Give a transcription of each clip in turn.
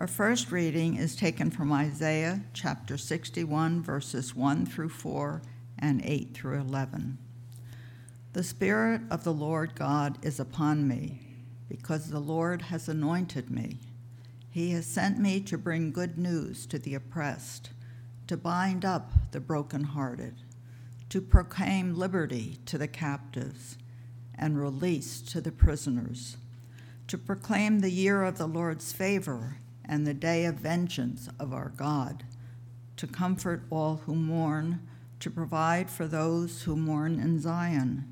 Our first reading is taken from Isaiah chapter 61, verses 1 through 4 and 8 through 11. The Spirit of the Lord God is upon me, because the Lord has anointed me. He has sent me to bring good news to the oppressed, to bind up the brokenhearted, to proclaim liberty to the captives, and release to the prisoners, to proclaim the year of the Lord's favor and the day of vengeance of our God, to comfort all who mourn, to provide for those who mourn in Zion,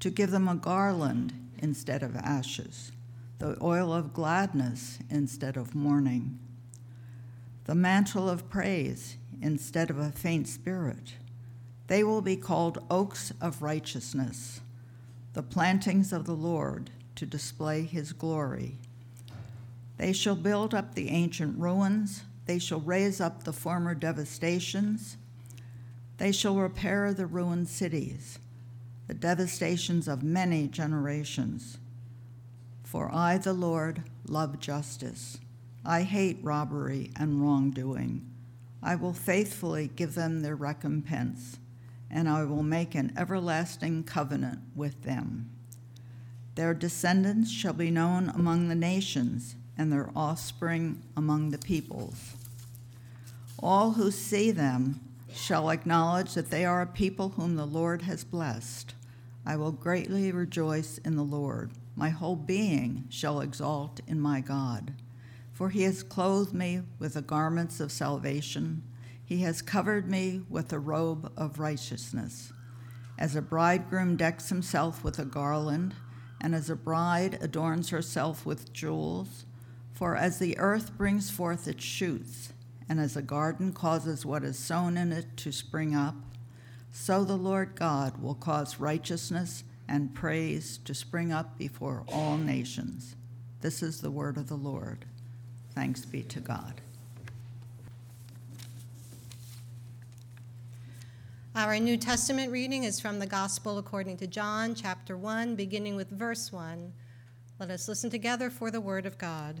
to give them a garland instead of ashes, the oil of gladness instead of mourning, the mantle of praise instead of a faint spirit. They will be called oaks of righteousness, the plantings of the Lord to display his glory. They shall build up the ancient ruins, they shall raise up the former devastations, they shall repair the ruined cities, the devastations of many generations. For I, the Lord, love justice. I hate robbery and wrongdoing. I will faithfully give them their recompense, and I will make an everlasting covenant with them. Their descendants shall be known among the nations and their offspring among the peoples. All who see them shall acknowledge that they are a people whom the Lord has blessed. I will greatly rejoice in the Lord. My whole being shall exalt in my God. For he has clothed me with the garments of salvation, he has covered me with a robe of righteousness. As a bridegroom decks himself with a garland, and as a bride adorns herself with jewels, for as the earth brings forth its shoots, and as a garden causes what is sown in it to spring up, so the Lord God will cause righteousness and praise to spring up before all nations. This is the word of the Lord. Thanks be to God. Our New Testament reading is from the Gospel according to John, chapter 1, beginning with verse 1. Let us listen together for the word of God.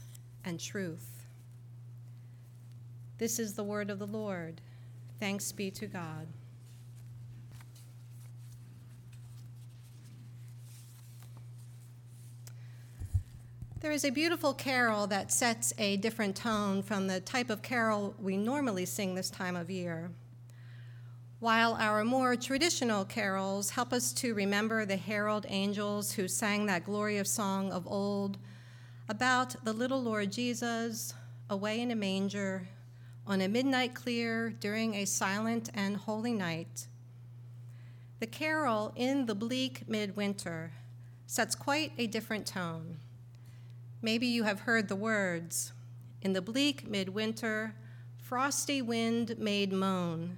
and truth. This is the word of the Lord. Thanks be to God. There is a beautiful carol that sets a different tone from the type of carol we normally sing this time of year. While our more traditional carols help us to remember the herald angels who sang that glorious song of old, about the little Lord Jesus away in a manger on a midnight clear during a silent and holy night. The carol in the bleak midwinter sets quite a different tone. Maybe you have heard the words In the bleak midwinter, frosty wind made moan.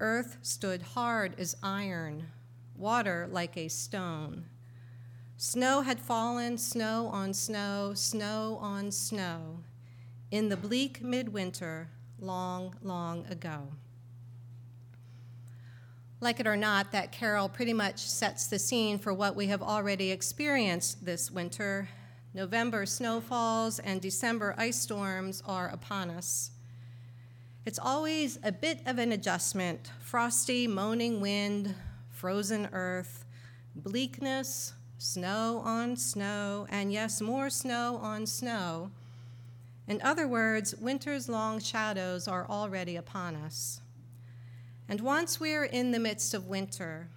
Earth stood hard as iron, water like a stone. Snow had fallen, snow on snow, snow on snow, in the bleak midwinter long, long ago. Like it or not, that carol pretty much sets the scene for what we have already experienced this winter. November snowfalls and December ice storms are upon us. It's always a bit of an adjustment frosty, moaning wind, frozen earth, bleakness, snow on snow, and yes, more snow on snow. In other words, winter's long shadows are already upon us. And once we're in the midst of winter,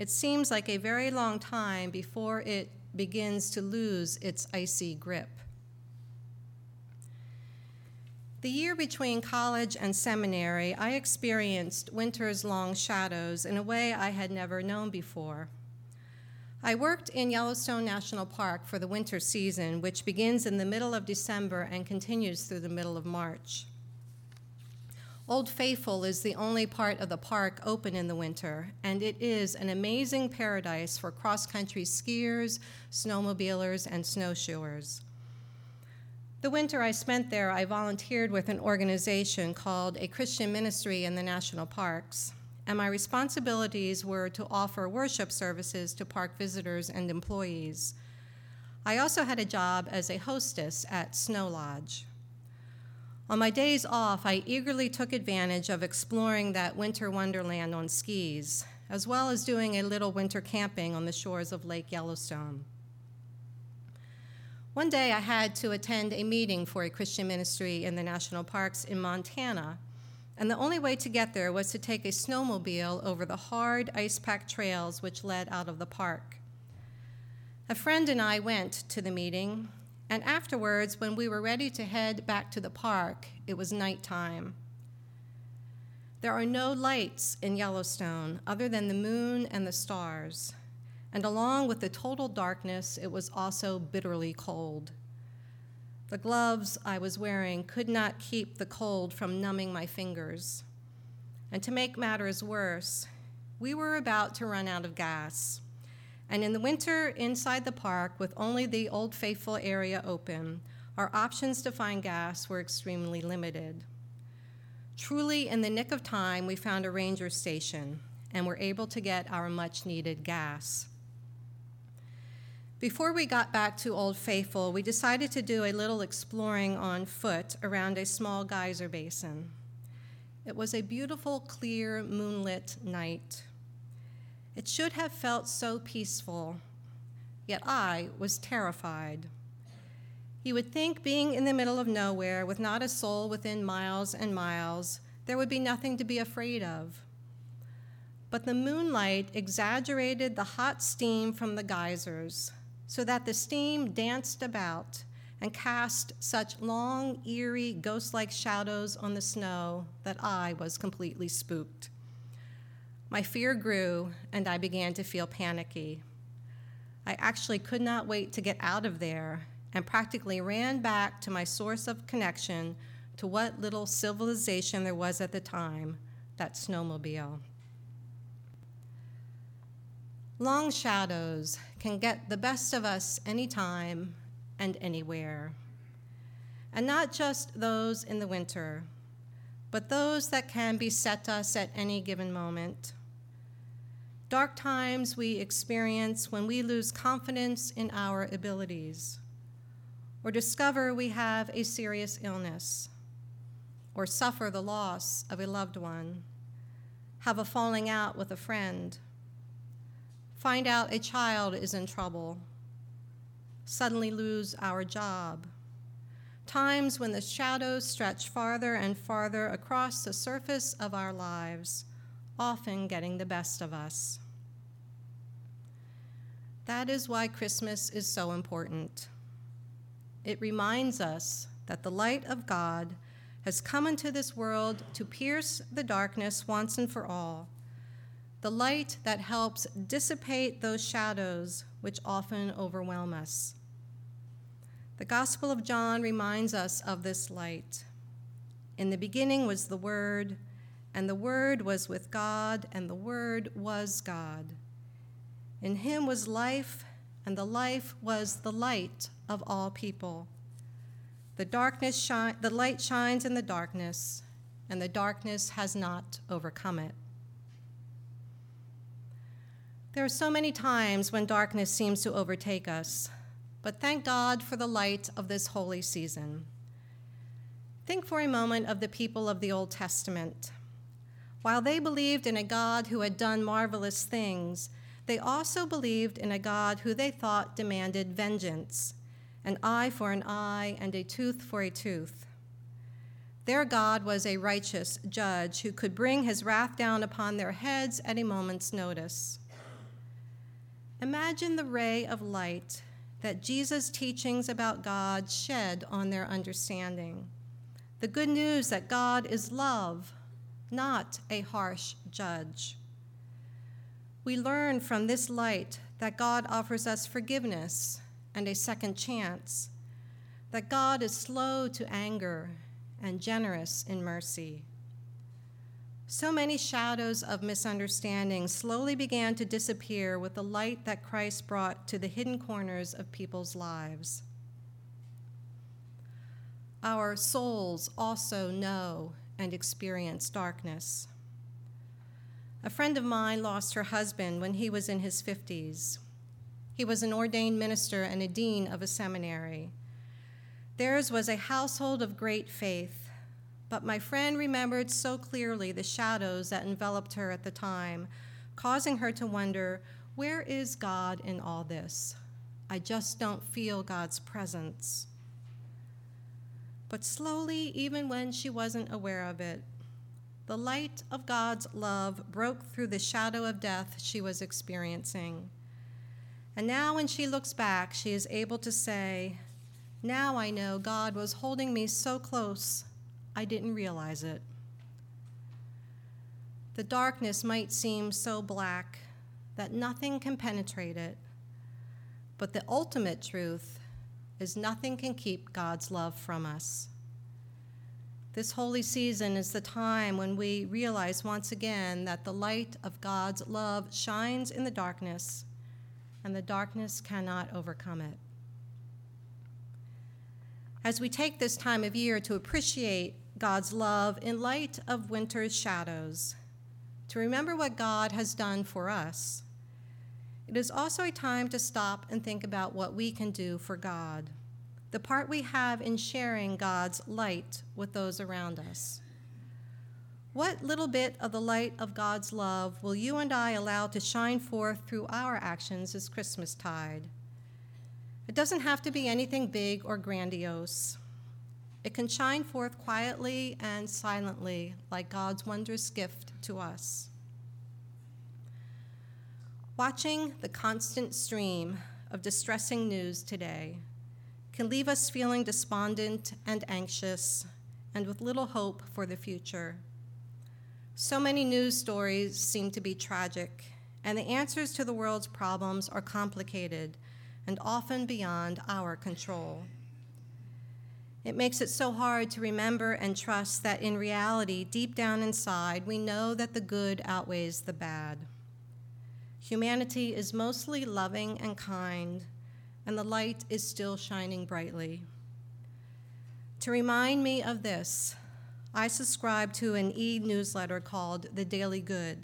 it seems like a very long time before it begins to lose its icy grip. The year between college and seminary, I experienced winter's long shadows in a way I had never known before. I worked in Yellowstone National Park for the winter season, which begins in the middle of December and continues through the middle of March. Old Faithful is the only part of the park open in the winter, and it is an amazing paradise for cross country skiers, snowmobilers, and snowshoers. The winter I spent there, I volunteered with an organization called a Christian Ministry in the National Parks and my responsibilities were to offer worship services to park visitors and employees. I also had a job as a hostess at Snow Lodge. On my days off, I eagerly took advantage of exploring that winter wonderland on skis, as well as doing a little winter camping on the shores of Lake Yellowstone. One day I had to attend a meeting for a Christian ministry in the national parks in Montana and the only way to get there was to take a snowmobile over the hard, ice packed trails which led out of the park. A friend and I went to the meeting, and afterwards, when we were ready to head back to the park, it was nighttime. There are no lights in Yellowstone other than the moon and the stars, and along with the total darkness, it was also bitterly cold. The gloves I was wearing could not keep the cold from numbing my fingers. And to make matters worse, we were about to run out of gas. And in the winter, inside the park, with only the Old Faithful area open, our options to find gas were extremely limited. Truly, in the nick of time, we found a ranger station and were able to get our much needed gas. Before we got back to Old Faithful, we decided to do a little exploring on foot around a small geyser basin. It was a beautiful, clear, moonlit night. It should have felt so peaceful, yet I was terrified. You would think, being in the middle of nowhere with not a soul within miles and miles, there would be nothing to be afraid of. But the moonlight exaggerated the hot steam from the geysers so that the steam danced about and cast such long, eerie, ghost like shadows on the snow that I was completely spooked. My fear grew, and I began to feel panicky. I actually could not wait to get out of there and practically ran back to my source of connection to what little civilization there was at the time that snowmobile. Long shadows can get the best of us anytime and anywhere. And not just those in the winter, but those that can beset us at any given moment. Dark times we experience when we lose confidence in our abilities, or discover we have a serious illness, or suffer the loss of a loved one, have a falling out with a friend find out a child is in trouble, suddenly lose our job. Times when the shadows stretch farther and farther across the surface of our lives, often getting the best of us. That is why Christmas is so important. It reminds us that the light of God has come into this world to pierce the darkness once and for all the light that helps dissipate those shadows which often overwhelm us. The Gospel of John reminds us of this light. In the beginning was the Word, and the Word was with God, and the Word was God. In him was life, and the life was the light of all people. The darkness the light shines in the darkness, and the darkness has not overcome it. There are so many times when darkness seems to overtake us, but thank God for the light of this holy season. Think for a moment of the people of the Old Testament. While they believed in a God who had done marvelous things, they also believed in a God who they thought demanded vengeance an eye for an eye and a tooth for a tooth. Their God was a righteous judge who could bring his wrath down upon their heads at a moment's notice. Imagine the ray of light that Jesus' teachings about God shed on their understanding. The good news that God is love, not a harsh judge. We learn from this light that God offers us forgiveness and a second chance, that God is slow to anger and generous in mercy. So many shadows of misunderstanding slowly began to disappear with the light that Christ brought to the hidden corners of people's lives. Our souls also know and experience darkness. A friend of mine lost her husband when he was in his 50s. He was an ordained minister and a dean of a seminary. Theirs was a household of great faith, but my friend remembered so clearly the shadows that enveloped her at the time, causing her to wonder where is God in all this? I just don't feel God's presence. But slowly, even when she wasn't aware of it, the light of God's love broke through the shadow of death she was experiencing. And now, when she looks back, she is able to say, Now I know God was holding me so close, I didn't realize it. The darkness might seem so black that nothing can penetrate it, but the ultimate truth is nothing can keep God's love from us. This holy season is the time when we realize once again that the light of God's love shines in the darkness and the darkness cannot overcome it. As we take this time of year to appreciate God's love in light of winter's shadows, to remember what God has done for us, it is also a time to stop and think about what we can do for God, the part we have in sharing God's light with those around us. What little bit of the light of God's love will you and I allow to shine forth through our actions this Christmastide? It doesn't have to be anything big or grandiose. It can shine forth quietly and silently like God's wondrous gift to us. Watching the constant stream of distressing news today can leave us feeling despondent and anxious and with little hope for the future. So many news stories seem to be tragic, and the answers to the world's problems are complicated and often beyond our control. It makes it so hard to remember and trust that in reality, deep down inside, we know that the good outweighs the bad. Humanity is mostly loving and kind, and the light is still shining brightly. To remind me of this, I subscribe to an e newsletter called The Daily Good,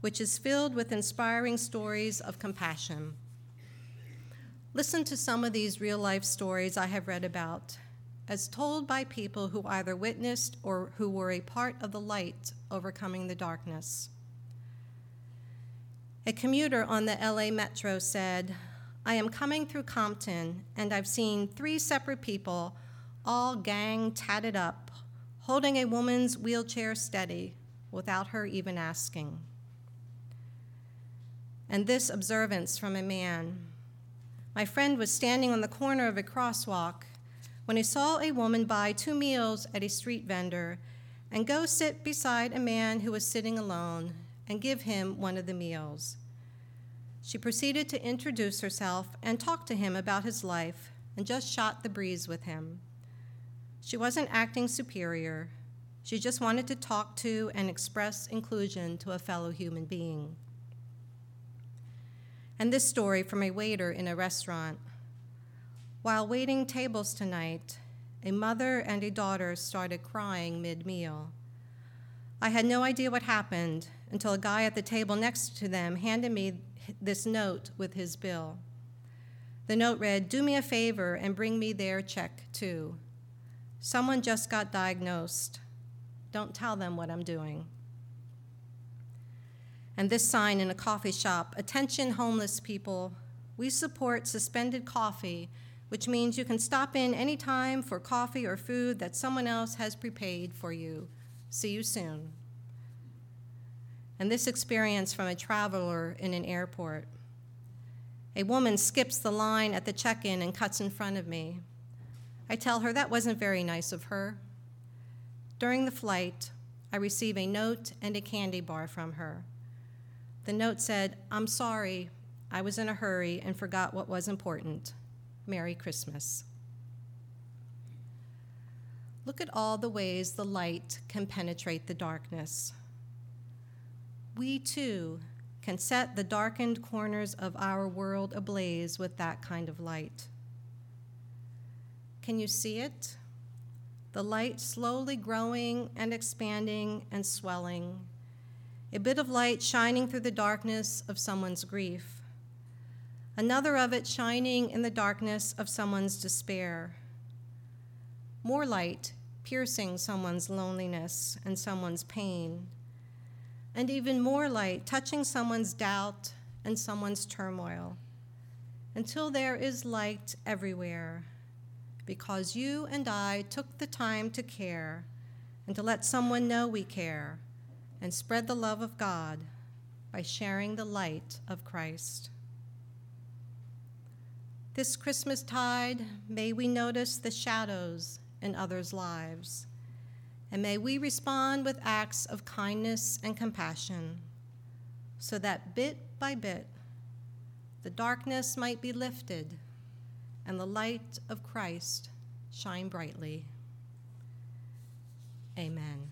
which is filled with inspiring stories of compassion. Listen to some of these real life stories I have read about, as told by people who either witnessed or who were a part of the light overcoming the darkness. A commuter on the LA Metro said, I am coming through Compton and I've seen three separate people, all gang tatted up, holding a woman's wheelchair steady without her even asking. And this observance from a man. My friend was standing on the corner of a crosswalk when he saw a woman buy two meals at a street vendor and go sit beside a man who was sitting alone and give him one of the meals. She proceeded to introduce herself and talk to him about his life and just shot the breeze with him. She wasn't acting superior. She just wanted to talk to and express inclusion to a fellow human being. And this story from a waiter in a restaurant. While waiting tables tonight, a mother and a daughter started crying mid meal. I had no idea what happened until a guy at the table next to them handed me this note with his bill. The note read, Do me a favor and bring me their check too. Someone just got diagnosed. Don't tell them what I'm doing. And this sign in a coffee shop Attention, homeless people. We support suspended coffee, which means you can stop in anytime for coffee or food that someone else has prepared for you. See you soon. And this experience from a traveler in an airport. A woman skips the line at the check in and cuts in front of me. I tell her that wasn't very nice of her. During the flight, I receive a note and a candy bar from her. The note said, I'm sorry, I was in a hurry and forgot what was important. Merry Christmas. Look at all the ways the light can penetrate the darkness. We too can set the darkened corners of our world ablaze with that kind of light. Can you see it? The light slowly growing and expanding and swelling. A bit of light shining through the darkness of someone's grief. Another of it shining in the darkness of someone's despair. More light piercing someone's loneliness and someone's pain. And even more light touching someone's doubt and someone's turmoil. Until there is light everywhere because you and I took the time to care and to let someone know we care and spread the love of God by sharing the light of Christ. This Christmas tide, may we notice the shadows in others' lives, and may we respond with acts of kindness and compassion, so that bit by bit the darkness might be lifted and the light of Christ shine brightly. Amen.